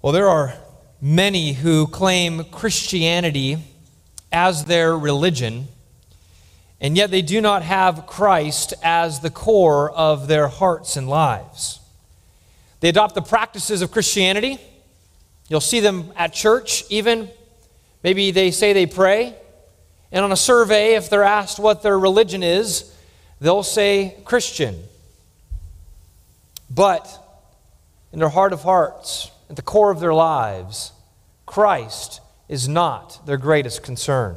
Well, there are many who claim Christianity as their religion, and yet they do not have Christ as the core of their hearts and lives. They adopt the practices of Christianity. You'll see them at church, even. Maybe they say they pray. And on a survey, if they're asked what their religion is, they'll say Christian. But in their heart of hearts, at the core of their lives, Christ is not their greatest concern.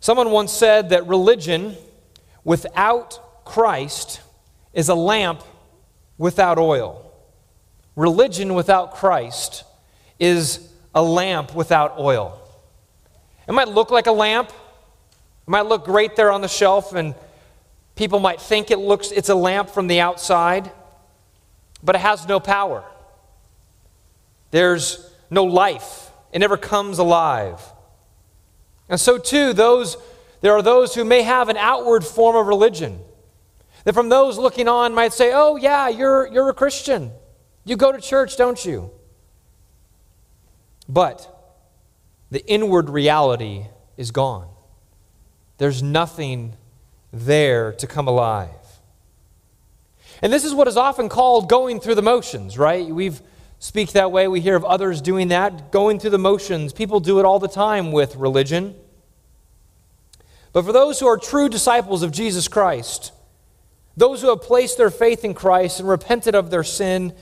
Someone once said that religion without Christ is a lamp without oil. Religion without Christ is a lamp without oil. It might look like a lamp, it might look great there on the shelf, and people might think it looks it's a lamp from the outside, but it has no power. There's no life. It never comes alive. And so too, those there are those who may have an outward form of religion. That from those looking on might say, "Oh yeah, you're you're a Christian. You go to church, don't you?" But the inward reality is gone. There's nothing there to come alive. And this is what is often called going through the motions, right? We've speak that way. We hear of others doing that, going through the motions. People do it all the time with religion. But for those who are true disciples of Jesus Christ, those who have placed their faith in Christ and repented of their sin,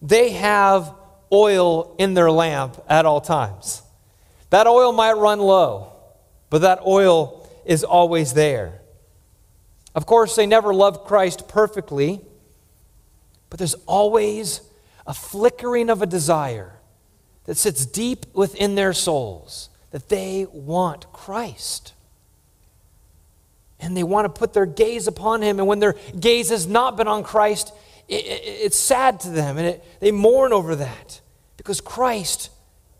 they have oil in their lamp at all times. That oil might run low, but that oil is always there. Of course, they never loved Christ perfectly, but there's always a flickering of a desire that sits deep within their souls that they want Christ. And they want to put their gaze upon Him. And when their gaze has not been on Christ, it, it, it's sad to them and it, they mourn over that because Christ,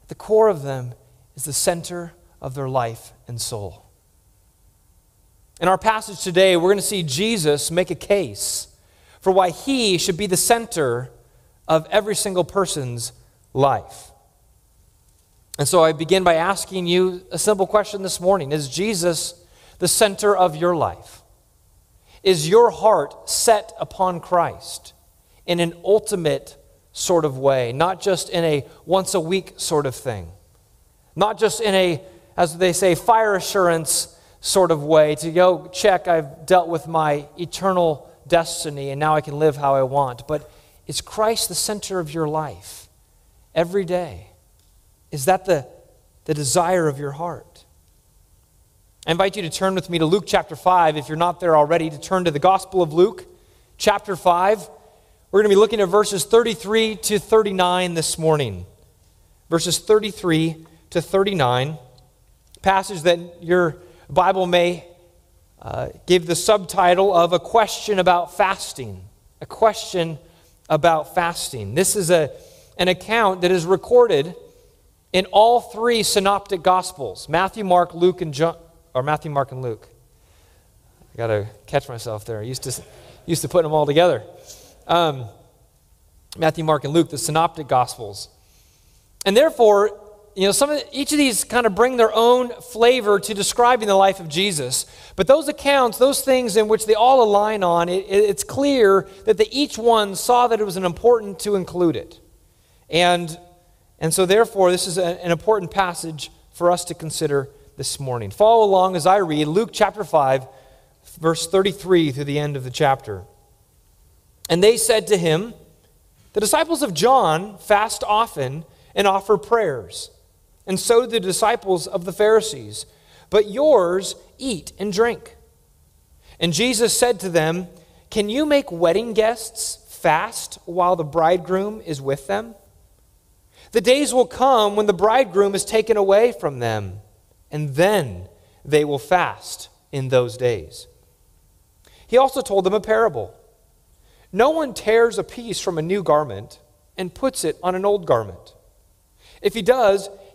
at the core of them, is the center of their life and soul. In our passage today, we're going to see Jesus make a case for why he should be the center of every single person's life. And so I begin by asking you a simple question this morning Is Jesus the center of your life? Is your heart set upon Christ in an ultimate sort of way, not just in a once a week sort of thing, not just in a, as they say, fire assurance sort of way to go check, I've dealt with my eternal destiny and now I can live how I want. But is Christ the center of your life every day? Is that the, the desire of your heart? I invite you to turn with me to Luke chapter 5. If you're not there already, to turn to the Gospel of Luke, chapter 5. We're going to be looking at verses 33 to 39 this morning. Verses 33 to 39. Passage that your Bible may uh, give the subtitle of a question about fasting. A question about fasting. This is a, an account that is recorded in all three synoptic gospels Matthew, Mark, Luke, and John, or Matthew, Mark, and Luke. I got to catch myself there. I used to, used to put them all together. Um, Matthew, Mark, and Luke, the synoptic gospels. And therefore, you know, some of the, each of these kind of bring their own flavor to describing the life of Jesus. But those accounts, those things in which they all align on, it, it, it's clear that they each one saw that it was an important to include it. And, and so, therefore, this is a, an important passage for us to consider this morning. Follow along as I read Luke chapter 5, verse 33 through the end of the chapter. And they said to him, The disciples of John fast often and offer prayers and so the disciples of the Pharisees. But yours eat and drink. And Jesus said to them, Can you make wedding guests fast while the bridegroom is with them? The days will come when the bridegroom is taken away from them, and then they will fast in those days. He also told them a parable. No one tears a piece from a new garment and puts it on an old garment. If he does,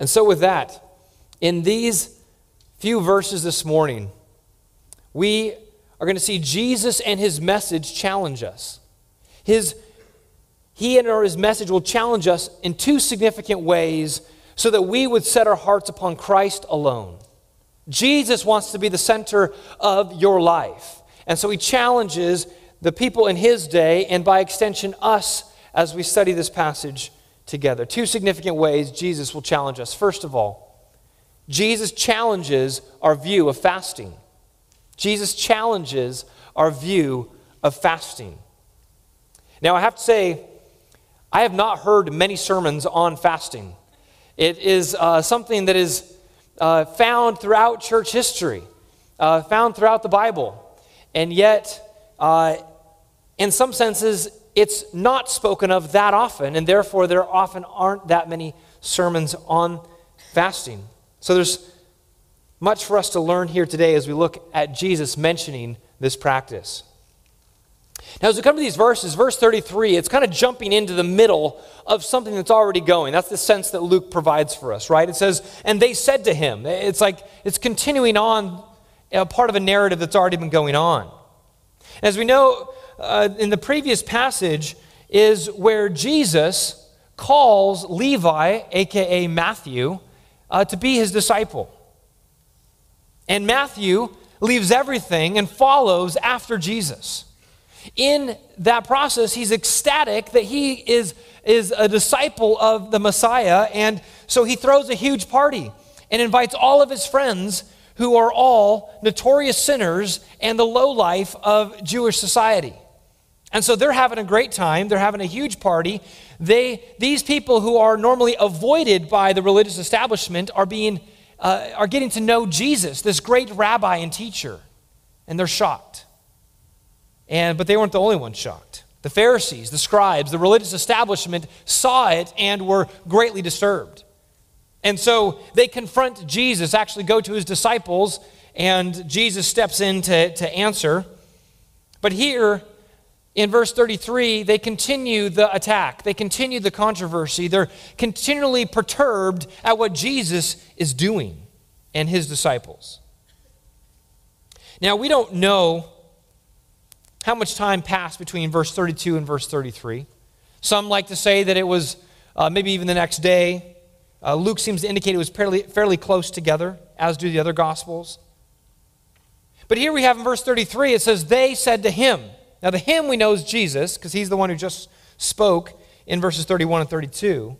And so, with that, in these few verses this morning, we are going to see Jesus and his message challenge us. His, he and or his message will challenge us in two significant ways so that we would set our hearts upon Christ alone. Jesus wants to be the center of your life. And so he challenges the people in his day and by extension us as we study this passage together. Two significant ways Jesus will challenge us. First of all, Jesus challenges our view of fasting. Jesus challenges our view of fasting. Now, I have to say, I have not heard many sermons on fasting. It is uh, something that is uh, found throughout church history, uh, found throughout the Bible, and yet, uh, in some senses, it's not spoken of that often, and therefore, there often aren't that many sermons on fasting. So, there's much for us to learn here today as we look at Jesus mentioning this practice. Now, as we come to these verses, verse 33, it's kind of jumping into the middle of something that's already going. That's the sense that Luke provides for us, right? It says, and they said to him. It's like it's continuing on a part of a narrative that's already been going on. As we know, uh, in the previous passage is where Jesus calls Levi, aka Matthew, uh, to be his disciple. And Matthew leaves everything and follows after Jesus. In that process, he's ecstatic that he is, is a disciple of the Messiah, and so he throws a huge party and invites all of his friends who are all notorious sinners and the low life of Jewish society. And so they're having a great time. They're having a huge party. They, these people who are normally avoided by the religious establishment are being uh, are getting to know Jesus, this great rabbi and teacher, and they're shocked. And, but they weren't the only ones shocked. The Pharisees, the scribes, the religious establishment saw it and were greatly disturbed. And so they confront Jesus, actually go to his disciples, and Jesus steps in to, to answer. But here, in verse 33, they continue the attack. They continue the controversy. They're continually perturbed at what Jesus is doing and his disciples. Now, we don't know how much time passed between verse 32 and verse 33. Some like to say that it was uh, maybe even the next day. Uh, Luke seems to indicate it was fairly, fairly close together, as do the other Gospels. But here we have in verse 33, it says, They said to him, now, the him we know is Jesus, because he's the one who just spoke in verses 31 and 32.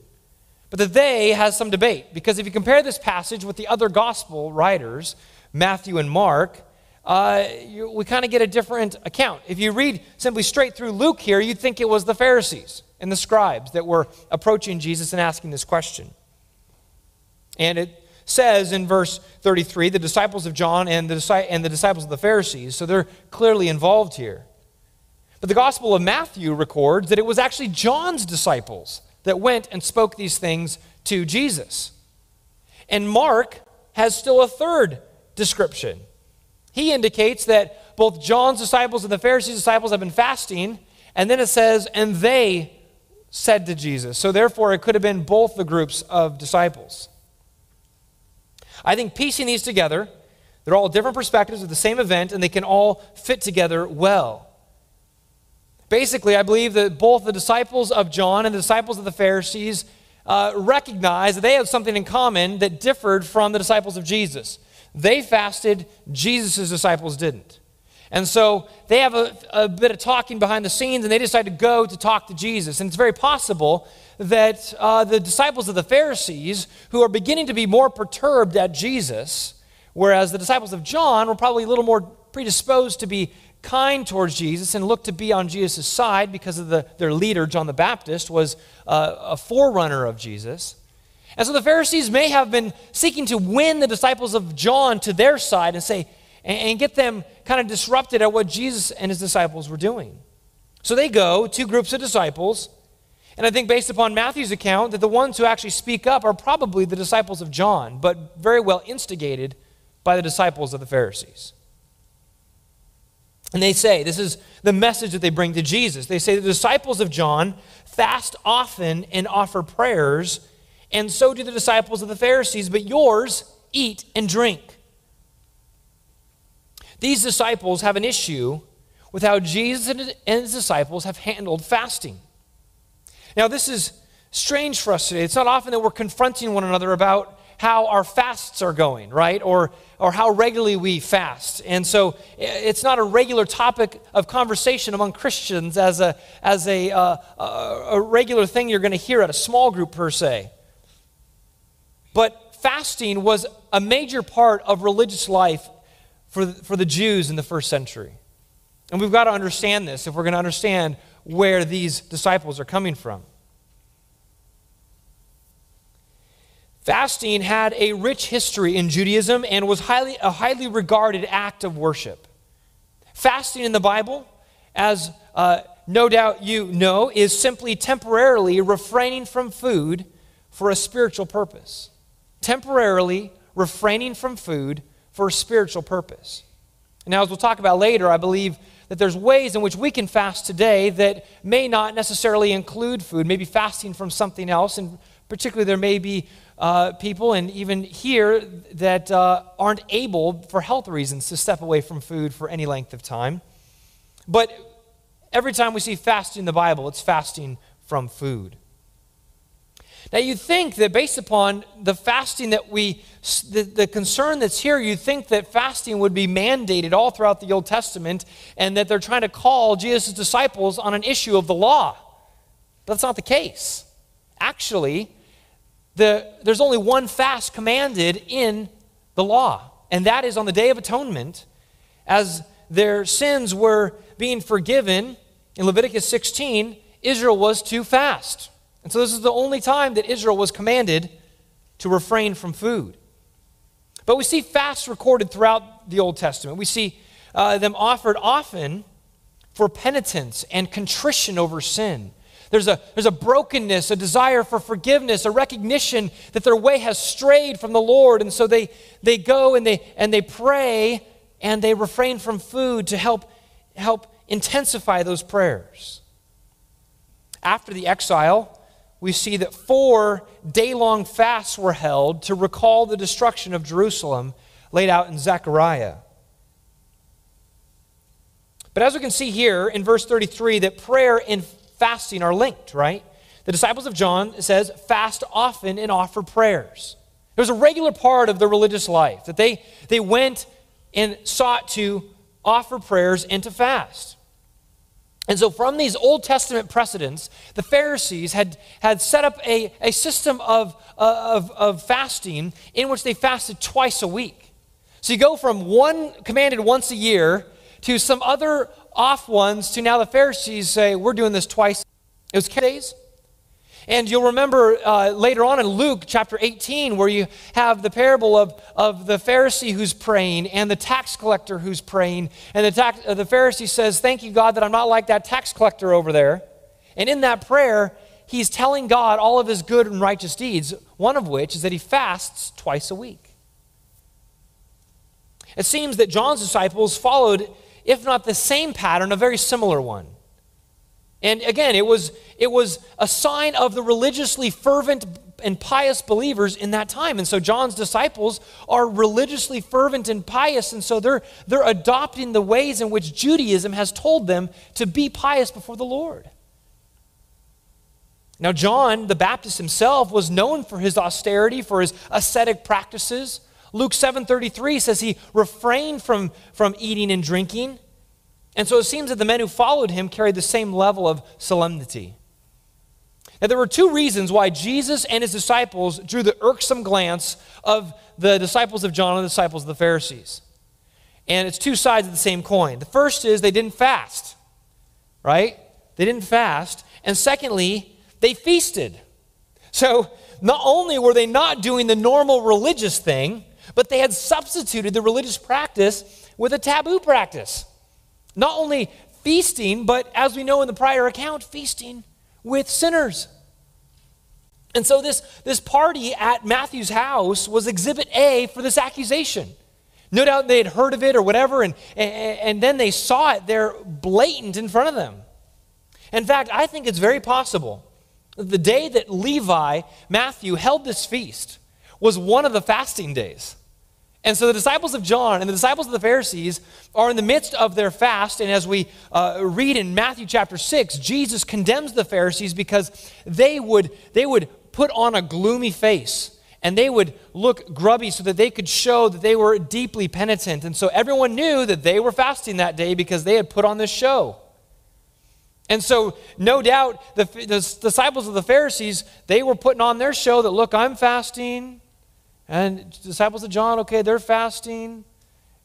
But the they has some debate, because if you compare this passage with the other gospel writers, Matthew and Mark, uh, you, we kind of get a different account. If you read simply straight through Luke here, you'd think it was the Pharisees and the scribes that were approaching Jesus and asking this question. And it says in verse 33 the disciples of John and the, and the disciples of the Pharisees, so they're clearly involved here. But the Gospel of Matthew records that it was actually John's disciples that went and spoke these things to Jesus. And Mark has still a third description. He indicates that both John's disciples and the Pharisees' disciples have been fasting, and then it says, and they said to Jesus. So therefore, it could have been both the groups of disciples. I think piecing these together, they're all different perspectives of the same event, and they can all fit together well. Basically, I believe that both the disciples of John and the disciples of the Pharisees uh, recognized that they had something in common that differed from the disciples of Jesus. They fasted, Jesus' disciples didn't. And so they have a, a, bit of talking behind the scenes, and they decide to go to talk to Jesus. And it's very possible that uh, the disciples of the Pharisees, who are beginning to be more perturbed at Jesus, whereas the disciples of John were probably a little more predisposed to be kind towards Jesus and looked to be on Jesus' side because of the, their leader, John the Baptist, was uh, a forerunner of Jesus. And so the Pharisees may have been seeking to win the disciples of John to their side and say, and, and get them kind of disrupted at what Jesus and his disciples were doing. So they go, two groups of disciples, and I think based upon Matthew's account, that the ones who actually speak up are probably the disciples of John, but very well instigated by the disciples of the Pharisees. And they say, this is the message that they bring to Jesus. They say the disciples of John fast often and offer prayers, and so do the disciples of the Pharisees, but yours eat and drink. These disciples have an issue with how Jesus and his disciples have handled fasting. Now, this is strange for us today. It's not often that we're confronting one another about how our fasts are going, right? Or, or how regularly we fast. And so it's not a regular topic of conversation among Christians as a, as a, uh, a regular thing you're going to hear at a small group per se. But fasting was a major part of religious life for for the Jews in the first century. And we've got to understand this if we're going to understand where these disciples are coming from. Fasting had a rich history in Judaism and was highly, a highly regarded act of worship. Fasting in the Bible, as uh, no doubt you know, is simply temporarily refraining from food for a spiritual purpose. Temporarily refraining from food for a spiritual purpose. Now, as we'll talk about later, I believe that there's ways in which we can fast today that may not necessarily include food, maybe fasting from something else, and particularly there may be uh, people, and even here, that uh, aren't able, for health reasons, to step away from food for any length of time. But every time we see fasting in the Bible, it's fasting from food. Now, you'd think that based upon the fasting that we, the, the concern that's here, you'd think that fasting would be mandated all throughout the Old Testament and that they're trying to call Jesus' disciples on an issue of the law. But that's not the case. Actually, the, there's only one fast commanded in the law, and that is on the Day of Atonement, as their sins were being forgiven in Leviticus 16, Israel was to fast. And so this is the only time that Israel was commanded to refrain from food. But we see fasts recorded throughout the Old Testament. We see uh, them offered often for penitence and contrition over sin. There's a, there's a brokenness, a desire for forgiveness, a recognition that their way has strayed from the Lord. And so they, they go and they, and they pray and they refrain from food to help, help intensify those prayers. After the exile, we see that four day long fasts were held to recall the destruction of Jerusalem laid out in Zechariah. But as we can see here in verse 33, that prayer and fasting are linked, right? The disciples of John, says, fast often and offer prayers. It was a regular part of their religious life that they, they went and sought to offer prayers and to fast. And so, from these Old Testament precedents, the Pharisees had, had set up a, a system of, uh, of, of fasting in which they fasted twice a week. So, you go from one commanded once a year to some other off ones to now the Pharisees say, we're doing this twice. It was days. And you'll remember uh, later on in Luke chapter 18, where you have the parable of, of the Pharisee who's praying and the tax collector who's praying. And the, tax, uh, the Pharisee says, Thank you, God, that I'm not like that tax collector over there. And in that prayer, he's telling God all of his good and righteous deeds, one of which is that he fasts twice a week. It seems that John's disciples followed, if not the same pattern, a very similar one. And again, it was, it was a sign of the religiously fervent and pious believers in that time. And so John's disciples are religiously fervent and pious, and so they're, they're adopting the ways in which Judaism has told them to be pious before the Lord. Now, John the Baptist himself was known for his austerity, for his ascetic practices. Luke 7:33 says he refrained from, from eating and drinking. And so it seems that the men who followed him carried the same level of solemnity. Now, there were two reasons why Jesus and his disciples drew the irksome glance of the disciples of John and the disciples of the Pharisees. And it's two sides of the same coin. The first is they didn't fast, right? They didn't fast. And secondly, they feasted. So not only were they not doing the normal religious thing, but they had substituted the religious practice with a taboo practice. Not only feasting, but as we know in the prior account, feasting with sinners. And so this, this party at Matthew's house was exhibit A for this accusation. No doubt they had heard of it or whatever, and, and, then they saw it there blatant in front of them. In fact, I think it's very possible that the day that Levi, Matthew, held this feast was one of the fasting days. And so the disciples of John and the disciples of the Pharisees are in the midst of their fast. And as we uh, read in Matthew chapter 6, Jesus condemns the Pharisees because they would, they would put on a gloomy face and they would look grubby so that they could show that they were deeply penitent. And so everyone knew that they were fasting that day because they had put on this show. And so, no doubt, the, the disciples of the Pharisees, they were putting on their show that, look, I'm fasting. And disciples of John, okay, they're fasting.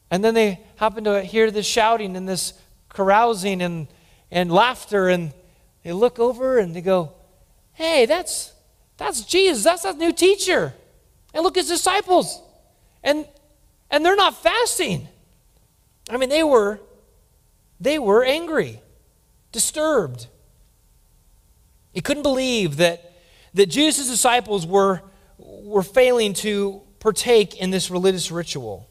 And then they happen to hear this shouting and this carousing and, and laughter. And they look over and they go, hey, that's, that's Jesus. That's that new teacher. And look, his disciples. And, and they're not fasting. I mean, they were, they were angry, disturbed. He couldn't believe that, that Jesus' disciples were, were failing to partake in this religious ritual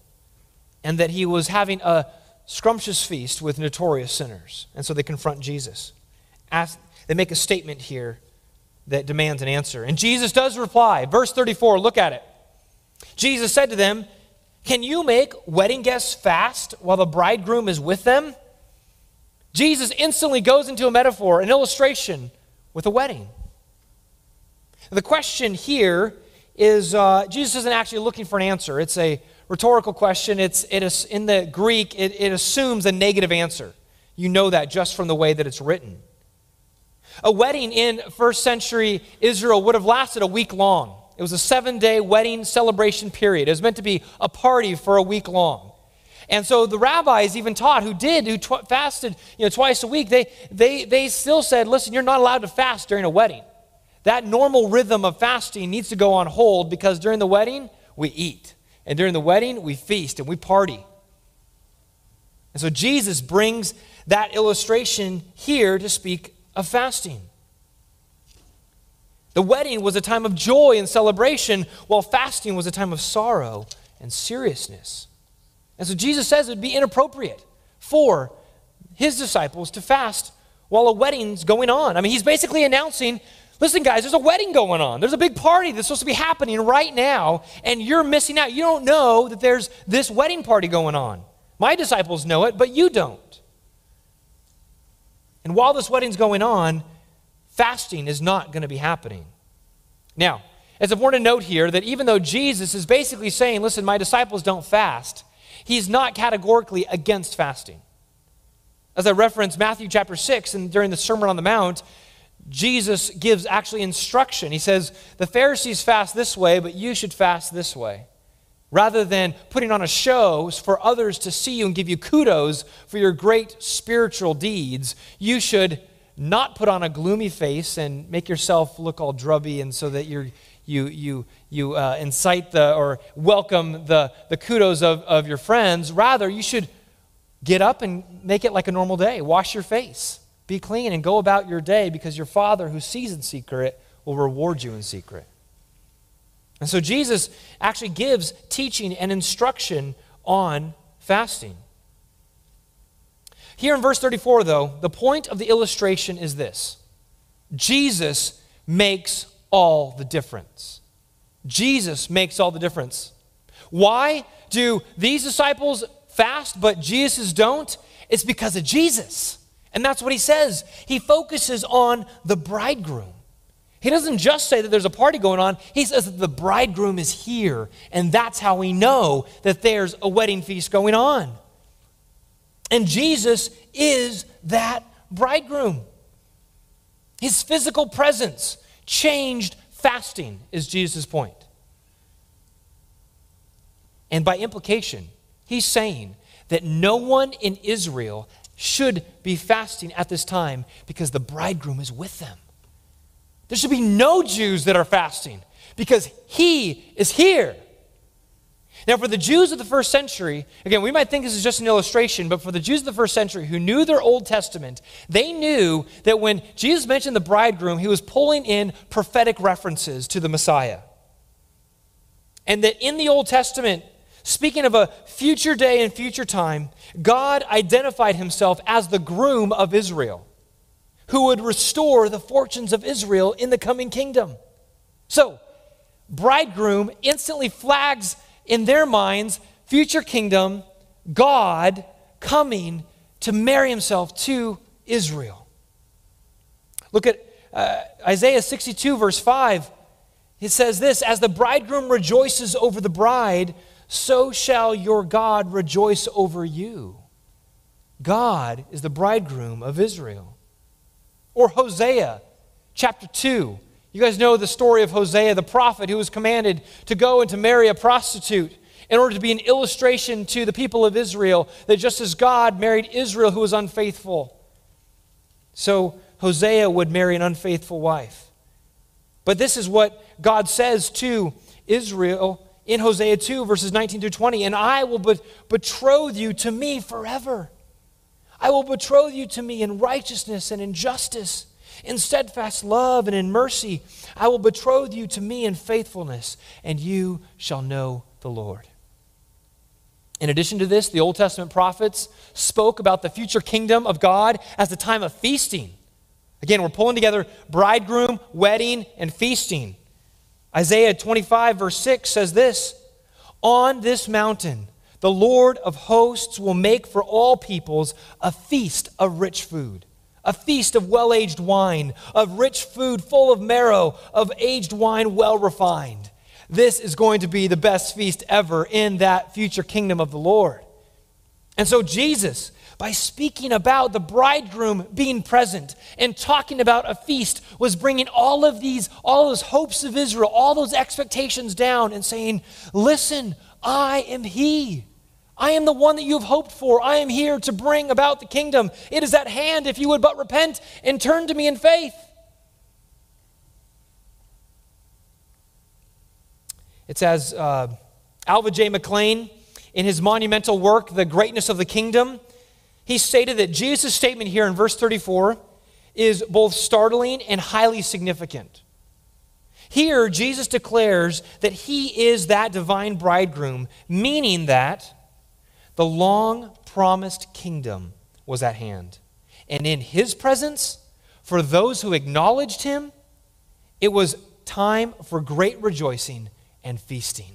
and that he was having a scrumptious feast with notorious sinners. And so they confront Jesus. Ask, they make a statement here that demands an answer. And Jesus does reply. Verse 34, look at it. Jesus said to them, Can you make wedding guests fast while the bridegroom is with them? Jesus instantly goes into a metaphor, an illustration with a wedding. The question here is uh, Jesus isn't actually looking for an answer. It's a rhetorical question. It's, it is, in the Greek, it, it assumes a negative answer. You know that just from the way that it's written. A wedding in first century Israel would have lasted a week long. It was a seven day wedding celebration period. It was meant to be a party for a week long. And so the rabbis even taught who did, who tw- fasted you know, twice a week, they, they, they still said, listen, you're not allowed to fast during a wedding. That normal rhythm of fasting needs to go on hold because during the wedding, we eat. And during the wedding, we feast and we party. And so Jesus brings that illustration here to speak of fasting. The wedding was a time of joy and celebration, while fasting was a time of sorrow and seriousness. And so Jesus says it would be inappropriate for his disciples to fast while a wedding's going on. I mean, he's basically announcing listen, guys, there's a wedding going on. There's a big party that's supposed to be happening right now, and you're missing out. You don't know that there's this wedding party going on. My disciples know it, but you don't. And while this wedding's going on, fasting is not going to be happening. Now, it's important to note here that even though Jesus is basically saying, listen, my disciples don't fast, he's not categorically against fasting. As I referenced Matthew chapter 6, and during the Sermon on the Mount, Jesus gives actually instruction. He says, The Pharisees fast this way, but you should fast this way. Rather than putting on a show for others to see you and give you kudos for your great spiritual deeds, you should not put on a gloomy face and make yourself look all drubby and so that you're, you, you, you uh, incite the or welcome the, the kudos of, of your friends. Rather, you should get up and make it like a normal day. Wash your face, be clean, and go about your day because your Father who sees in secret will reward you in secret. And so Jesus actually gives teaching and instruction on fasting. Here in verse 34, though, the point of the illustration is this Jesus makes all the difference. Jesus makes all the difference. Why do these disciples fast but Jesus don't? It's because of Jesus. And that's what he says. He focuses on the bridegroom. He doesn't just say that there's a party going on, he says that the bridegroom is here. And that's how we know that there's a wedding feast going on. And Jesus is that bridegroom. His physical presence changed fasting, is Jesus' point. And by implication, he's saying that no one in Israel should be fasting at this time because the bridegroom is with them. There should be no Jews that are fasting because he is here. Now, for the Jews of the first century, again, we might think this is just an illustration, but for the Jews of the first century who knew their Old Testament, they knew that when Jesus mentioned the bridegroom, he was pulling in prophetic references to the Messiah. And that in the Old Testament, speaking of a future day and future time, God identified himself as the groom of Israel, who would restore the fortunes of Israel in the coming kingdom. So, bridegroom instantly flags in their minds future kingdom, God coming to marry himself to Israel. Look at uh, Isaiah 62, verse 5. It says this As the bridegroom rejoices over the bride, so shall your God rejoice over you. God is the bridegroom of Israel. Or Hosea chapter 2. You guys know the story of Hosea, the prophet who was commanded to go and to marry a prostitute in order to be an illustration to the people of Israel that just as God married Israel who was unfaithful, so Hosea would marry an unfaithful wife. But this is what God says to Israel in Hosea 2, verses 19 through 20 And I will betroth you to me forever. I will betroth you to me in righteousness and in justice in steadfast love and in mercy. I will betroth you to me in faithfulness, and you shall know the Lord. In addition to this, the Old Testament prophets spoke about the future kingdom of God as the time of feasting. Again, we're pulling together bridegroom, wedding, and feasting. Isaiah 25, verse 6 says this On this mountain, the Lord of hosts will make for all peoples a feast of rich food a feast of well aged wine, of rich food full of marrow, of aged wine well refined. This is going to be the best feast ever in that future kingdom of the Lord. And so, Jesus, by speaking about the bridegroom being present and talking about a feast, was bringing all of these, all those hopes of Israel, all those expectations down and saying, Listen, I am He. I am the one that you have hoped for. I am here to bring about the kingdom. It is at hand if you would but repent and turn to me in faith. It's as uh, Alva J. McClain, in his monumental work, The Greatness of the Kingdom, he stated that Jesus' statement here in verse 34 is both startling and highly significant. Here, Jesus declares that he is that divine bridegroom, meaning that the long promised kingdom was at hand. And in his presence, for those who acknowledged him, it was time for great rejoicing and feasting.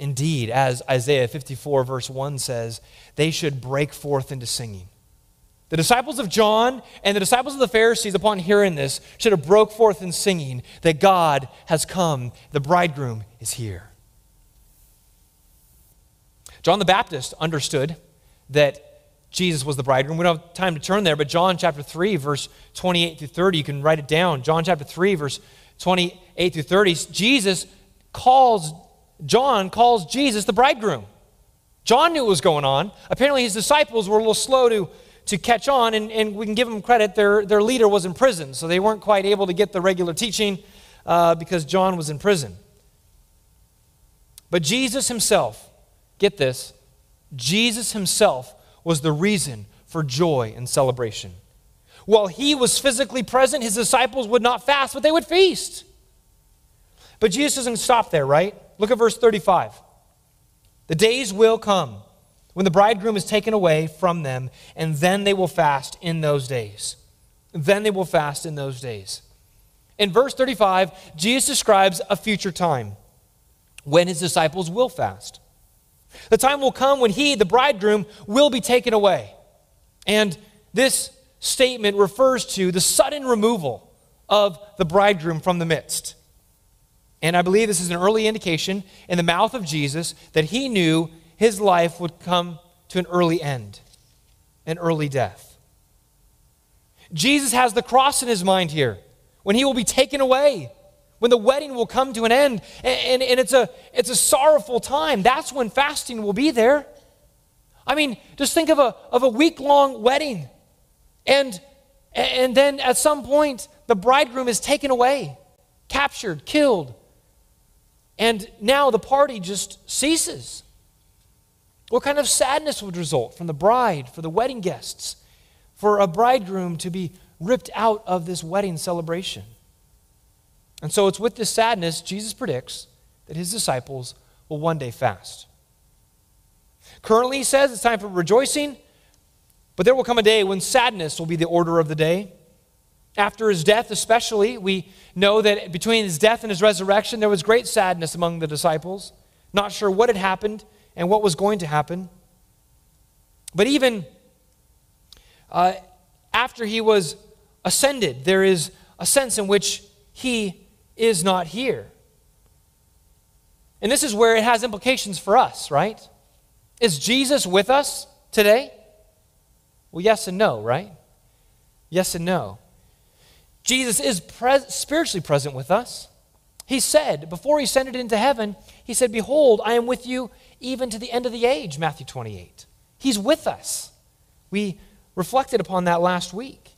Indeed, as Isaiah 54, verse 1 says, they should break forth into singing. The disciples of John and the disciples of the Pharisees, upon hearing this, should have broke forth in singing that God has come, the bridegroom is here. John the Baptist understood that Jesus was the bridegroom. We don't have time to turn there, but John chapter 3, verse 28 through 30, you can write it down. John chapter 3, verse 28 through 30, Jesus calls, John calls Jesus the bridegroom. John knew what was going on. Apparently, his disciples were a little slow to, to catch on, and, and we can give them credit. Their, their leader was in prison, so they weren't quite able to get the regular teaching uh, because John was in prison. But Jesus himself, get this, Jesus himself was the reason for joy and celebration. While he was physically present, his disciples would not fast, but they would feast. But Jesus doesn't stop there, right? Look at verse 35. The days will come when the bridegroom is taken away from them, and then they will fast in those days. Then they will fast in those days. In verse 35, Jesus describes a future time when his disciples will fast. The time will come when he, the bridegroom, will be taken away. And this statement refers to the sudden removal of the bridegroom from the midst. And I believe this is an early indication in the mouth of Jesus that he knew his life would come to an early end, an early death. Jesus has the cross in his mind here when he will be taken away when the wedding will come to an end. And, and, and, it's, a, it's a sorrowful time. That's when fasting will be there. I mean, just think of a, of a week long wedding. And, and then at some point, the bridegroom is taken away, captured, killed. And now the party just ceases. What kind of sadness would result from the bride, for the wedding guests, for a bridegroom to be ripped out of this wedding celebration? And so it's with this sadness, Jesus predicts that his disciples will one day fast. Currently, he says it's time for rejoicing, but there will come a day when sadness will be the order of the day. After his death, especially, we know that between his death and his resurrection, there was great sadness among the disciples, not sure what had happened and what was going to happen. But even uh, after he was ascended, there is a sense in which he is not here. And this is where it has implications for us, right? Is Jesus with us today? Well, yes and no, right? Yes and no. Jesus is pres- spiritually present with us. He said, before he ascended into heaven, he said, Behold, I am with you even to the end of the age, Matthew 28. He's with us. We reflected upon that last week.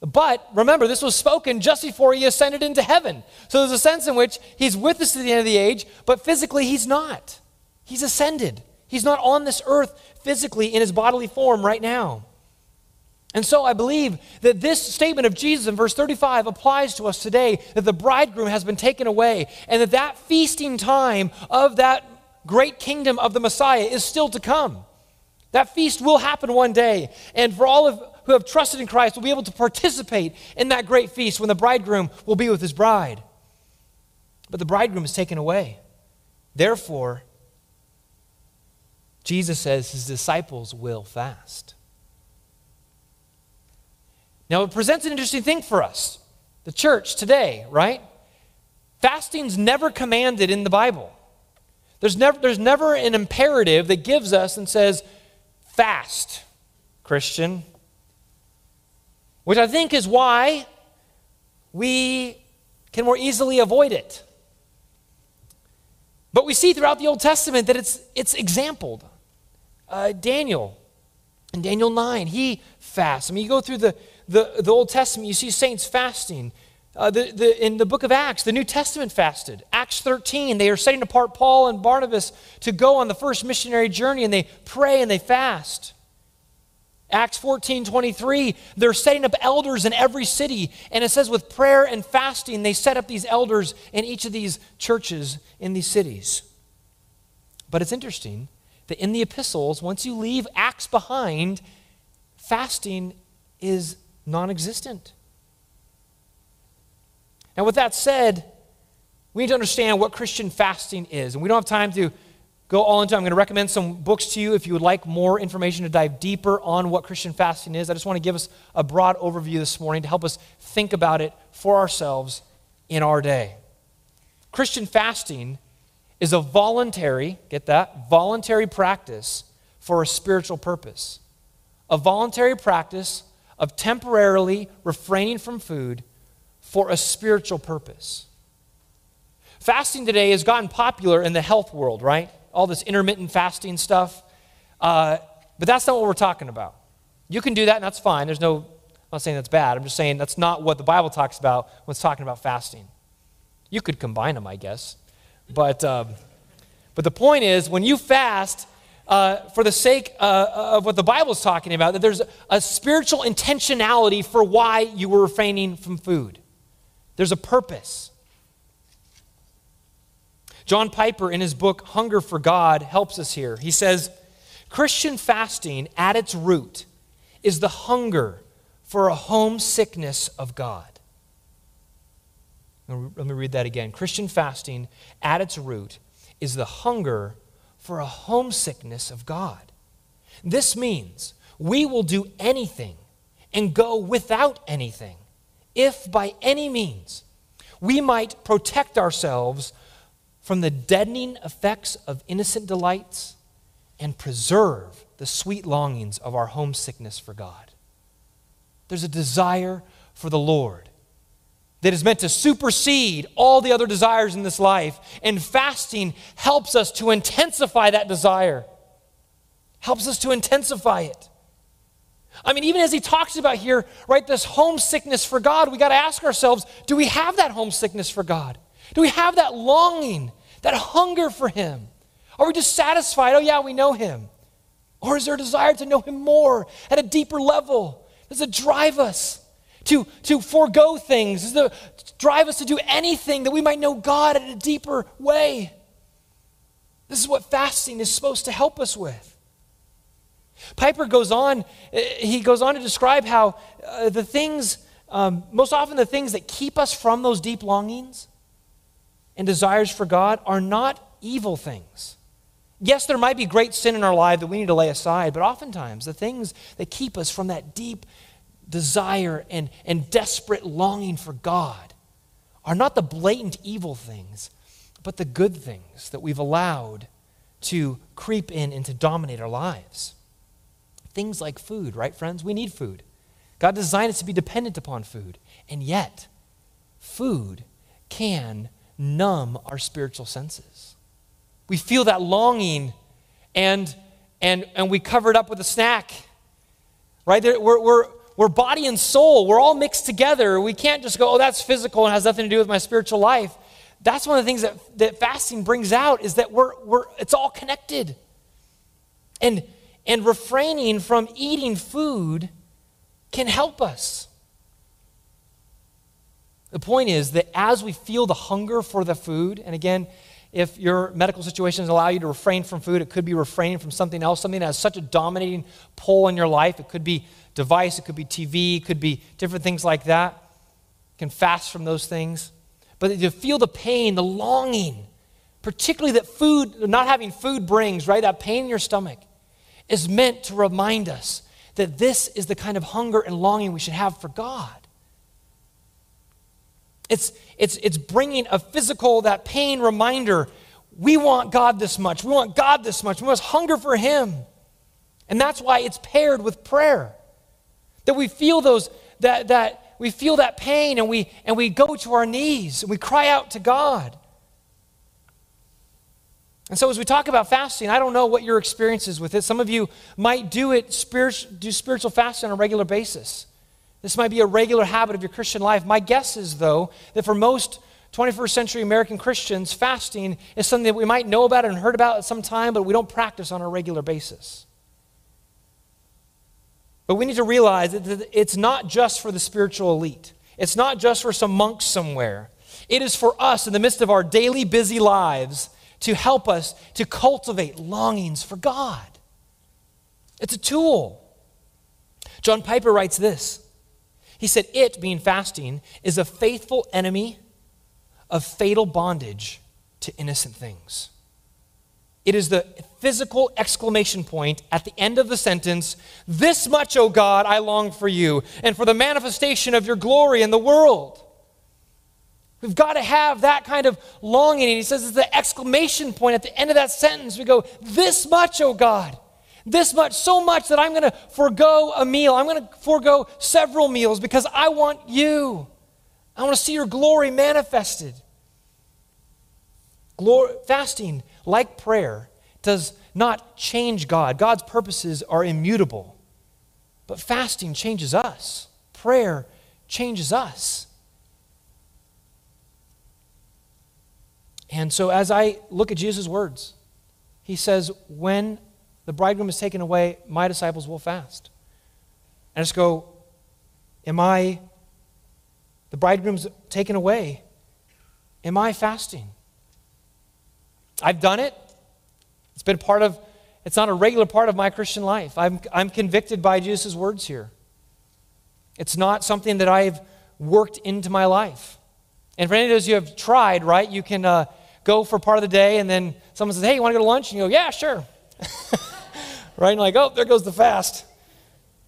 But remember, this was spoken just before he ascended into heaven. So there's a sense in which he's with us to the end of the age, but physically he's not. He's ascended. He's not on this earth physically in his bodily form right now. And so I believe that this statement of Jesus in verse 35 applies to us today that the bridegroom has been taken away and that that feasting time of that great kingdom of the Messiah is still to come. That feast will happen one day. And for all of who have trusted in Christ will be able to participate in that great feast when the bridegroom will be with his bride. But the bridegroom is taken away. Therefore, Jesus says his disciples will fast. Now, it presents an interesting thing for us, the church today, right? Fasting's never commanded in the Bible. There's never, there's never an imperative that gives us and says, fast, Christian. Which I think is why we can more easily avoid it. But we see throughout the Old Testament that it's, it's exampled. Uh, Daniel, in Daniel 9, he fasts. I mean, you go through the, the, the Old Testament, you see saints fasting. Uh, the, the, in the book of Acts, the New Testament fasted. Acts 13, they are setting apart Paul and Barnabas to go on the first missionary journey, and they pray and they fast. Acts 14 23, they're setting up elders in every city. And it says, with prayer and fasting, they set up these elders in each of these churches in these cities. But it's interesting that in the epistles, once you leave Acts behind, fasting is non existent. Now, with that said, we need to understand what Christian fasting is. And we don't have time to go all into. It. I'm going to recommend some books to you if you would like more information to dive deeper on what Christian fasting is. I just want to give us a broad overview this morning to help us think about it for ourselves in our day. Christian fasting is a voluntary, get that? Voluntary practice for a spiritual purpose. A voluntary practice of temporarily refraining from food for a spiritual purpose. Fasting today has gotten popular in the health world, right? all this intermittent fasting stuff. Uh, but that's not what we're talking about. You can do that, and that's fine. There's no, I'm not saying that's bad. I'm just saying that's not what the Bible talks about when it's talking about fasting. You could combine them, I guess. But, um, but the point is, when you fast, uh, for the sake uh, of what the Bible is talking about, that there's a spiritual intentionality for why you were refraining from food. There's a purpose. John Piper, in his book Hunger for God, helps us here. He says, Christian fasting at its root is the hunger for a homesickness of God. Let me read that again. Christian fasting at its root is the hunger for a homesickness of God. This means we will do anything and go without anything if by any means we might protect ourselves from the deadening effects of innocent delights and preserve the sweet longings of our homesickness for God. There's a desire for the Lord that is meant to supersede all the other desires in this life, and fasting helps us to intensify that desire, helps us to intensify it. I mean, even as he talks about here, right, this homesickness for God, we got to ask ourselves do we have that homesickness for God? Do we have that longing That hunger for Him. Are we just satisfied? Oh, yeah, we know Him. Or is there a desire to know Him more at a deeper level? Does it drive us to, to forego things? It drive us to do anything that we might know God in a deeper way? This is what fasting is supposed to help us with. Piper goes on, he goes on to describe how uh, the things, um, most often the things that keep us from those deep longings and desires for God are not evil things. Yes, there might be great sin in our life that we need to lay aside, but oftentimes the things that keep us from that deep desire and, and desperate longing for God are not the blatant evil things, but the good things that we've allowed to creep in and to dominate our lives. Things like food, right, friends? We need food. God designed us to be dependent upon food. And yet, food can numb our spiritual senses. We feel that longing and, and, and we cover it up with a snack. Right? We're, we're, we're body and soul. We're all mixed together. We can't just go, oh, that's physical and has nothing to do with my spiritual life. That's one of the things that, that fasting brings out is that we're, we're, it's all connected. And, and refraining from eating food can help us. The point is that as we feel the hunger for the food, and again, if your medical situations allow you to refrain from food, it could be refraining from something else, something that has such a dominating pull in your life. It could be device, it could be TV, it could be different things like that. You can fast from those things. But to feel the pain, the longing, particularly that food, not having food brings, right? That pain in your stomach is meant to remind us that this is the kind of hunger and longing we should have for God. It's, it's, it's bringing a physical, that pain reminder. We want God this much. We want God this much. We must hunger for Him. And that's why it's paired with prayer. That we feel those, that, that we feel that pain and we, and we go to our knees and we cry out to God. And so, as we talk about fasting, I don't know what your experience is with it. Some of you might do it, spirit, do spiritual fasting on a regular basis. This might be a regular habit of your Christian life. My guess is, though, that for most 21st century American Christians, fasting is something that we might know about and heard about at some time, but we don't practice on a regular basis. But we need to realize that it's not just for the spiritual elite, it's not just for some monks somewhere. It is for us in the midst of our daily busy lives to help us to cultivate longings for God. It's a tool. John Piper writes this he said, It, being fasting, is a faithful enemy of fatal bondage to innocent things. It is the physical exclamation point at the end of the sentence This much, O God, I long for you, and for the manifestation of your glory in the world. We've got to have that kind of longing. And he says it's the exclamation point at the end of that sentence. We go, This much, O God. This much, so much that I'm going to forego a meal. I'm going to forego several meals because I want you. I want to see your glory manifested. Glory, fasting, like prayer, does not change God. God's purposes are immutable. But fasting changes us, prayer changes us. And so, as I look at Jesus' words, he says, When the bridegroom is taken away, my disciples will fast. And I just go, Am I, the bridegroom's taken away, am I fasting? I've done it. It's been part of, it's not a regular part of my Christian life. I'm, I'm convicted by Jesus' words here. It's not something that I've worked into my life. And for any of those you have tried, right, you can uh, go for part of the day and then someone says, hey, you want to go to lunch? And you go, yeah, sure. right? And like, oh, there goes the fast.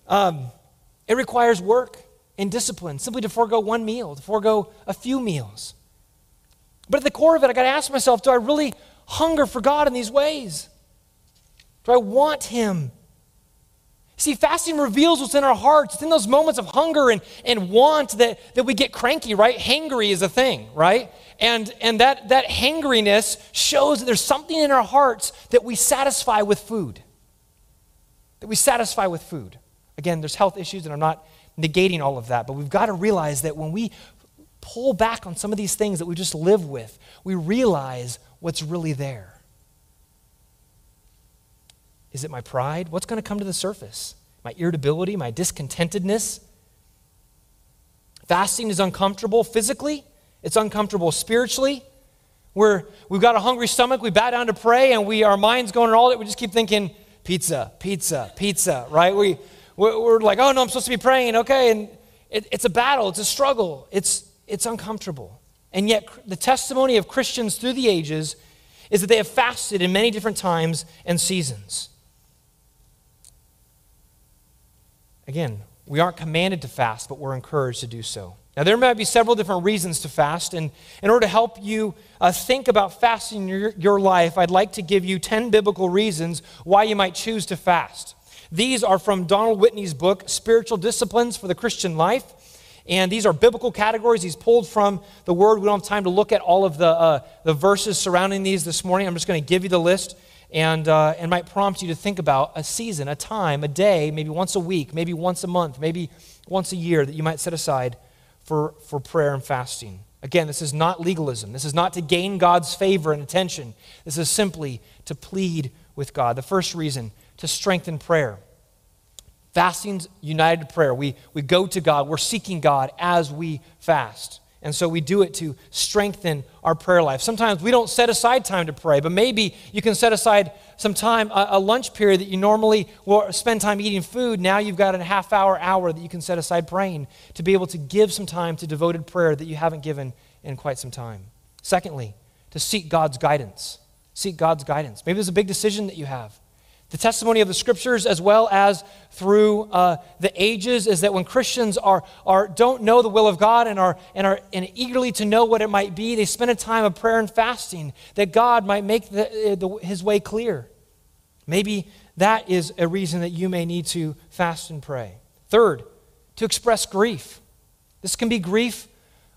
Um, it requires work and discipline simply to forego one meal, to forego a few meals. But at the core of it, I got to ask myself do I really hunger for God in these ways? Do I want Him? See, fasting reveals what's in our hearts. It's in those moments of hunger and, and want that, that we get cranky, right? Hangry is a thing, right? And, and that, that hangriness shows that there's something in our hearts that we satisfy with food that we satisfy with food. Again, there's health issues, and I'm not negating all of that, but we've got to realize that when we pull back on some of these things that we just live with, we realize what's really there? Is it my pride? What's going to come to the surface? My irritability, my discontentedness? Fasting is uncomfortable physically, it's uncomfortable spiritually. Where we've got a hungry stomach, we bow down to pray, and we our minds going all that. We just keep thinking, pizza, pizza, pizza, right? We, we're like, oh no, I'm supposed to be praying, okay? And it, it's a battle, it's a struggle, it's, it's uncomfortable. And yet, the testimony of Christians through the ages is that they have fasted in many different times and seasons. Again, we aren't commanded to fast, but we're encouraged to do so. Now, there might be several different reasons to fast, and in order to help you uh, think about fasting your, your life, I'd like to give you 10 biblical reasons why you might choose to fast. These are from Donald Whitney's book, Spiritual Disciplines for the Christian Life. And these are biblical categories. He's pulled from the Word. We don't have time to look at all of the, uh, the verses surrounding these this morning. I'm just going to give you the list and, uh, and might prompt you to think about a season, a time, a day, maybe once a week, maybe once a month, maybe once a year that you might set aside for, for prayer and fasting. Again, this is not legalism. This is not to gain God's favor and attention. This is simply to plead with God. The first reason, to strengthen prayer. Fasting's united prayer. We, we go to God, we're seeking God as we fast. And so we do it to strengthen our prayer life. Sometimes we don't set aside time to pray, but maybe you can set aside some time, a, a, lunch period that you normally will spend time eating food. Now you've got a half hour, hour that you can set aside praying to be able to give some time to devoted prayer that you haven't given in quite some time. Secondly, to seek God's guidance. Seek God's guidance. Maybe there's a big decision that you have the testimony of the scriptures as well as through uh, the ages is that when christians are, are don't know the will of god and are, and are and eagerly to know what it might be they spend a time of prayer and fasting that god might make the, the, his way clear. Maybe that is a reason that you may need to fast and pray. Third to express grief. This can be grief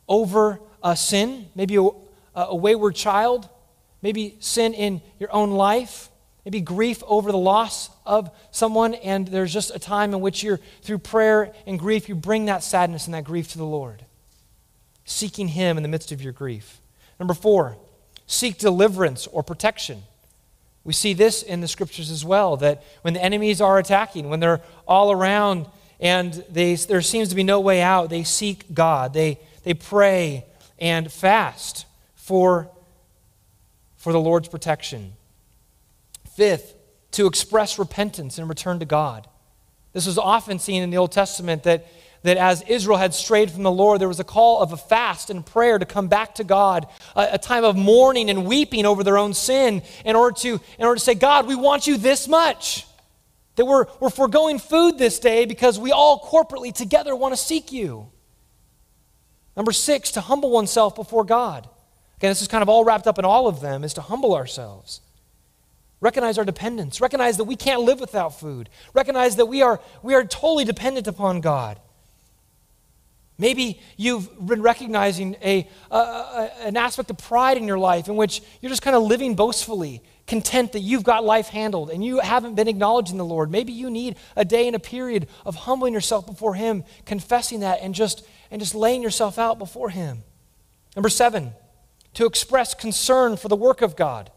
over a sin maybe a, a wayward child maybe sin in your own life maybe grief over the loss of someone, and there's just a time in which you're, through prayer and grief, you bring that sadness and that grief to the Lord, seeking Him in the midst of your grief. Number four, seek deliverance or protection. We see this in the scriptures as well that when the enemies are attacking, when they're all around and they, there seems to be no way out, they seek God. They, they pray and fast for, for the Lord's protection. Fifth, to express repentance and return to God. This was often seen in the Old Testament that, that as Israel had strayed from the Lord, there was a call of a fast and prayer to come back to God, a, a time of mourning and weeping over their own sin in order to, in order to say, God, we want you this much. That we're, we're foregoing food this day because we all corporately together want to seek you. Number six, to humble oneself before God. Again, this is kind of all wrapped up in all of them, is to humble ourselves. Recognize our dependence. Recognize that we can't live without food. Recognize that we are, we are totally dependent upon God. Maybe you've been recognizing a, a, a, an aspect of pride in your life in which you're just kind of living boastfully, content that you've got life handled and you haven't been acknowledging the Lord. Maybe you need a day and a period of humbling yourself before Him, confessing that, and just, and just laying yourself out before Him. Number seven, to express concern for the work of God.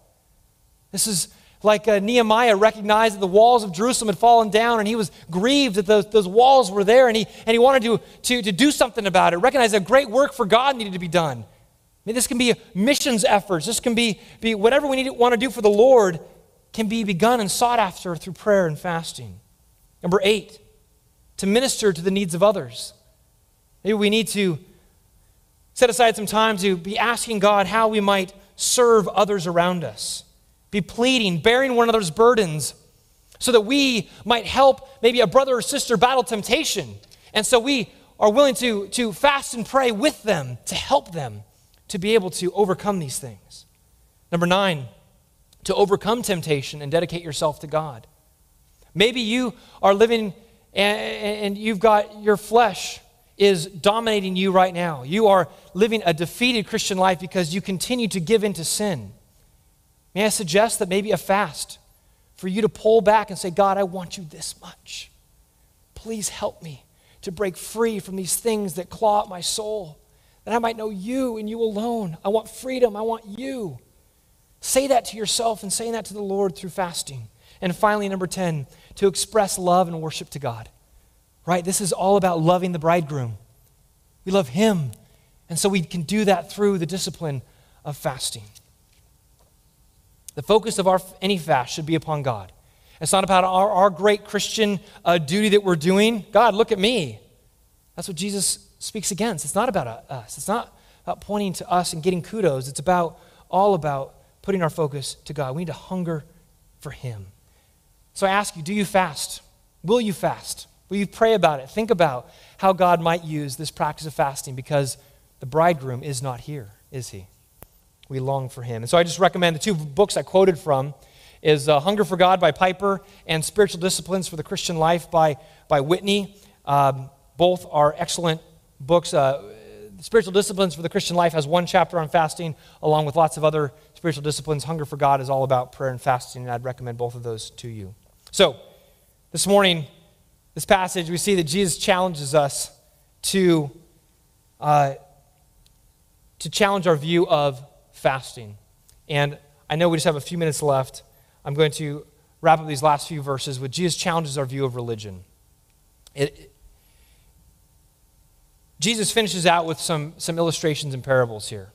This is like uh, Nehemiah recognized that the walls of Jerusalem had fallen down and he was grieved that those, those walls were there and he, and he wanted to, to, to do something about it, recognize that great work for God needed to be done. I mean, this can be missions efforts. This can be, be whatever we need, want to do for the Lord can be begun and sought after through prayer and fasting. Number eight, to minister to the needs of others. Maybe we need to set aside some time to be asking God how we might serve others around us be pleading, bearing one another's burdens, so that we might help maybe a brother or sister battle temptation. And so we are willing to, to fast and pray with them to help them to be able to overcome these things. Number nine, to overcome temptation and dedicate yourself to God. Maybe you are living and, you've got your flesh is dominating you right now. You are living a defeated Christian life because you continue to give in to sin. May I suggest that maybe a fast for you to pull back and say, God, I want you this much. Please help me to break free from these things that claw at my soul, that I might know you and you alone. I want freedom. I want you. Say that to yourself and saying that to the Lord through fasting. And finally, number 10, to express love and worship to God. Right? This is all about loving the bridegroom. We love him. And so we can do that through the discipline of fasting. The focus of our, any fast should be upon God. It's not about our, our great Christian uh, duty that we're doing. God, look at me. That's what Jesus speaks against. It's not about uh, us. It's not about pointing to us and getting kudos. It's about all about putting our focus to God. We need to hunger for Him. So I ask you, do you fast? Will you fast? Will you pray about it? Think about how God might use this practice of fasting because the bridegroom is not here, is he? We long for him. And so I just recommend the two books I quoted from is uh, Hunger for God by Piper and Spiritual Disciplines for the Christian Life by, by Whitney. Um, both are excellent books. Uh, Spiritual Disciplines for the Christian Life has one chapter on fasting, along with lots of other spiritual disciplines. Hunger for God is all about prayer and fasting, and I'd recommend both of those to you. So, this morning, this passage, we see that Jesus challenges us to, uh, to challenge our view of fasting. And I know we just have a few minutes left. I'm going to wrap up these last few verses with Jesus challenges our view of religion. It, Jesus finishes out with some, some illustrations and parables here.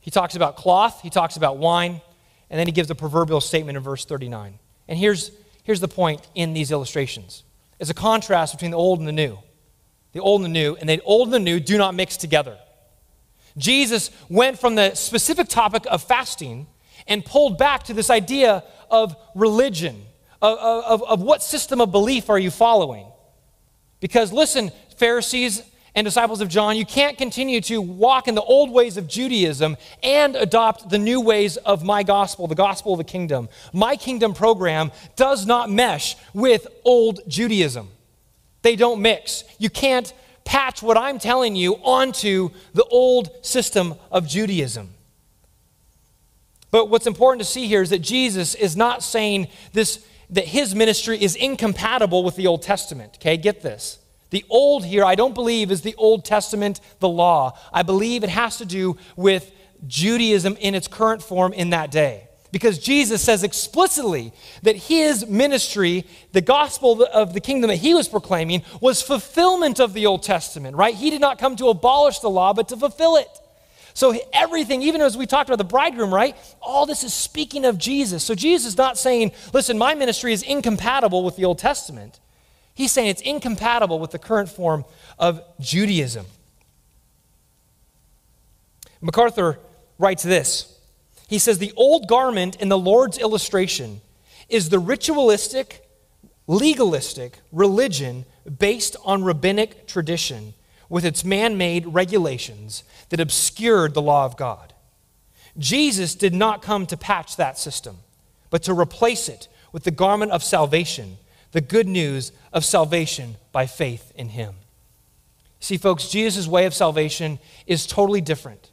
He talks about cloth, he talks about wine, and then he gives a proverbial statement in verse 39. And here's, here's the point in these illustrations it's a contrast between the old and the new. The old and the new, and the old and the new do not mix together. Jesus went from the specific topic of fasting and pulled back to this idea of religion, of, of, of what system of belief are you following? Because listen, Pharisees and disciples of John, you can't continue to walk in the old ways of Judaism and adopt the new ways of my gospel, the gospel of the kingdom. My kingdom program does not mesh with old Judaism. They don't mix. You can't patch what I'm telling you onto the old system of Judaism. But what's important to see here is that Jesus is not saying this that his ministry is incompatible with the Old Testament. Okay, get this. The old here, I don't believe, is the Old Testament, the law. I believe it has to do with Judaism in its current form in that day. Because Jesus says explicitly that his ministry, the gospel of the kingdom that he was proclaiming, was fulfillment of the Old Testament, right? He did not come to abolish the law, but to fulfill it. So everything, even as we talked about the bridegroom, right? All this is speaking of Jesus. So Jesus is not saying, listen, my ministry is incompatible with the Old Testament. He's saying it's incompatible with the current form of Judaism. MacArthur writes this. He says, The old garment in the Lord's illustration is the ritualistic, legalistic religion based on rabbinic tradition with its man made regulations that obscured the law of God. Jesus did not come to patch that system, but to replace it with the garment of salvation the good news of salvation by faith in him. See, folks, Jesus' way of salvation is totally different.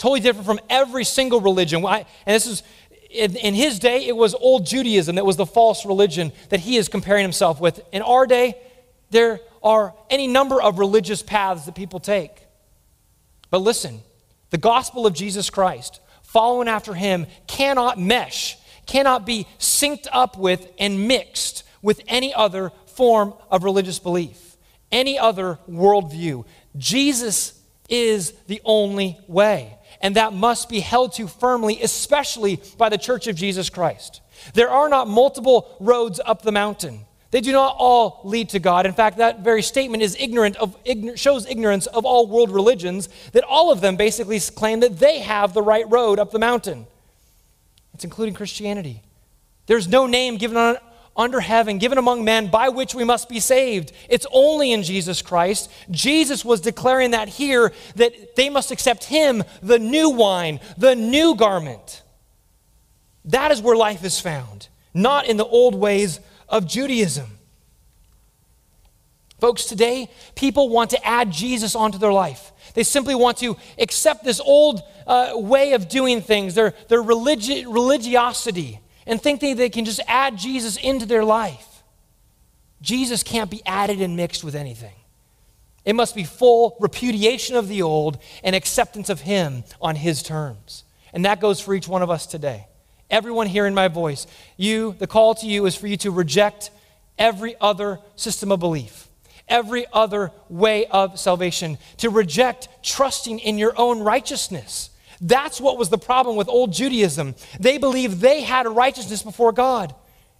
Totally different from every single religion. and this is, in, in his day, it was old Judaism that was the false religion that he is comparing himself with. In our day, there are any number of religious paths that people take. But listen, the gospel of Jesus Christ, following after him, cannot mesh, cannot be synced up with and mixed with any other form of religious belief, any other worldview. Jesus is the only way, and that must be held to firmly, especially by the Church of Jesus Christ. There are not multiple roads up the mountain. They do not all lead to God. In fact, that very statement is ignorant of, shows ignorance of all world religions, that all of them basically claim that they have the right road up the mountain. It's including Christianity. There's no name given on under heaven given among men by which we must be saved. It's only in Jesus Christ. Jesus was declaring that here that they must accept him, the new wine, the new garment. That is where life is found, not in the old ways of Judaism. Folks, today people want to add Jesus onto their life. They simply want to accept this old uh, way of doing things, their, their religi- religiosity and think they can just add Jesus into their life. Jesus can't be added and mixed with anything. It must be full repudiation of the old and acceptance of Him on His terms. And that goes for each one of us today. everyone hearing my voice, you, the call to you is for you to reject every other system of belief, every other way of salvation, to reject trusting in your own righteousness. That's what was the problem with old Judaism. They believed they had righteousness before God.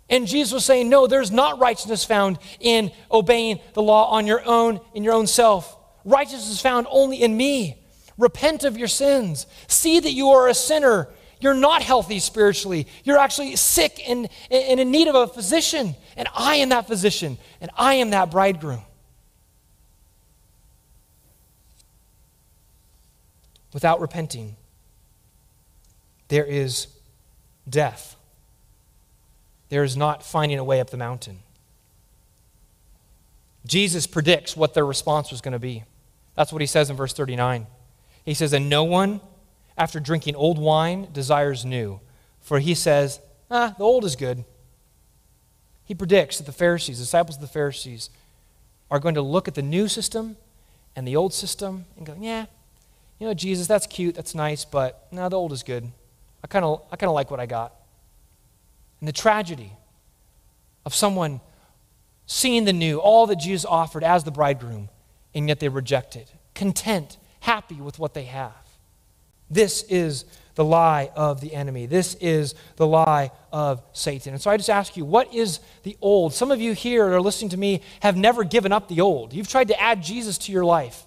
And Jesus was saying, No, there's not righteousness found in obeying the law on your own, in your own self. Righteousness is found only in me. Repent of your sins. See that you are a sinner. You're not healthy spiritually. You're actually sick and, and in need of a physician. And I am that physician, and I am that bridegroom. Without repenting, there is death. There is not finding a way up the mountain. Jesus predicts what their response was going to be. That's what he says in verse 39. He says, And no one, after drinking old wine, desires new. For he says, Ah, the old is good. He predicts that the Pharisees, disciples of the Pharisees, are going to look at the new system and the old system and go, Yeah, you know, Jesus, that's cute, that's nice, but now the old is good. I kind of I kind of like what I got. And the tragedy of someone seeing the new, all that Jesus offered as the bridegroom, and yet they reject it, content, happy with what they have. This is the lie of the enemy. This is the lie of Satan. And so I just ask you, what is the old? Some of you here that are listening to me have never given up the old. You've tried to add Jesus to your life.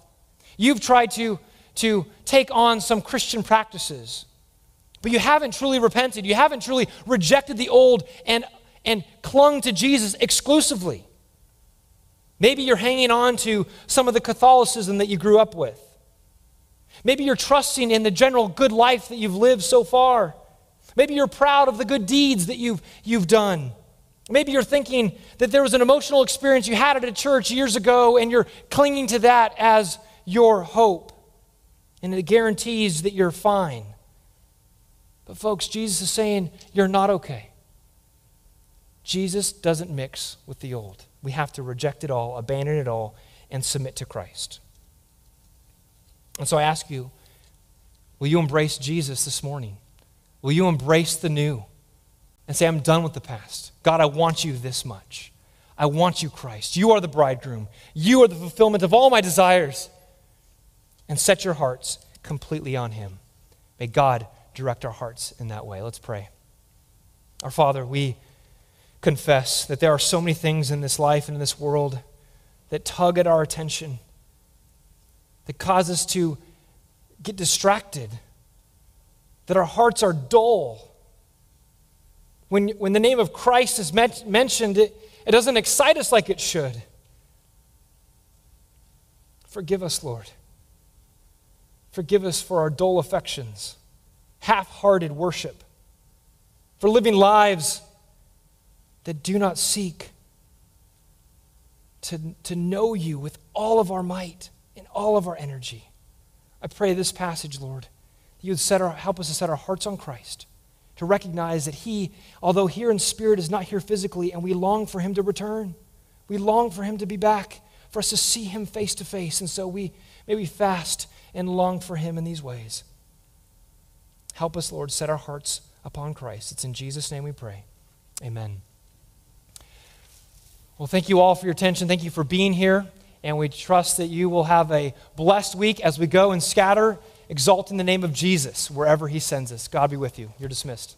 You've tried to, to take on some Christian practices but you haven't truly repented. You haven't truly rejected the old and, and clung to Jesus exclusively. Maybe you're hanging on to some of the Catholicism that you grew up with. Maybe you're trusting in the general good life that you've lived so far. Maybe you're proud of the good deeds that you've, you've done. Maybe you're thinking that there was an emotional experience you had at a church years ago and you're clinging to that as your hope. And it guarantees that you're fine. But, folks, Jesus is saying, You're not okay. Jesus doesn't mix with the old. We have to reject it all, abandon it all, and submit to Christ. And so I ask you, will you embrace Jesus this morning? Will you embrace the new and say, I'm done with the past? God, I want you this much. I want you, Christ. You are the bridegroom. You are the fulfillment of all my desires. And set your hearts completely on Him. May God direct our hearts in that way. Let's pray. Our Father, we confess that there are so many things in this life and in this world that tug at our attention, that cause us to get distracted, that our hearts are dull. When, when the name of Christ is met, mentioned, it, it doesn't excite us like it should. Forgive us, Lord. Forgive us for our dull affections half hearted worship, for living lives that do not seek to, to know you with all of our might and all of our energy. I pray this passage, Lord, that you would set our, help us to set our hearts on Christ, to recognize that He, although here in spirit, is not here physically, and we long for Him to return. We long for Him to be back, for us to see Him face to face. And so we may we fast and long for Him in these ways. Help us, Lord, set our hearts upon Christ. It's in Jesus' name we pray. Amen. Well, thank you all for your attention. Thank you for being here. And we trust that you will have a blessed week as we go and scatter, exalting the name of Jesus wherever he sends us. God be with you. You're dismissed.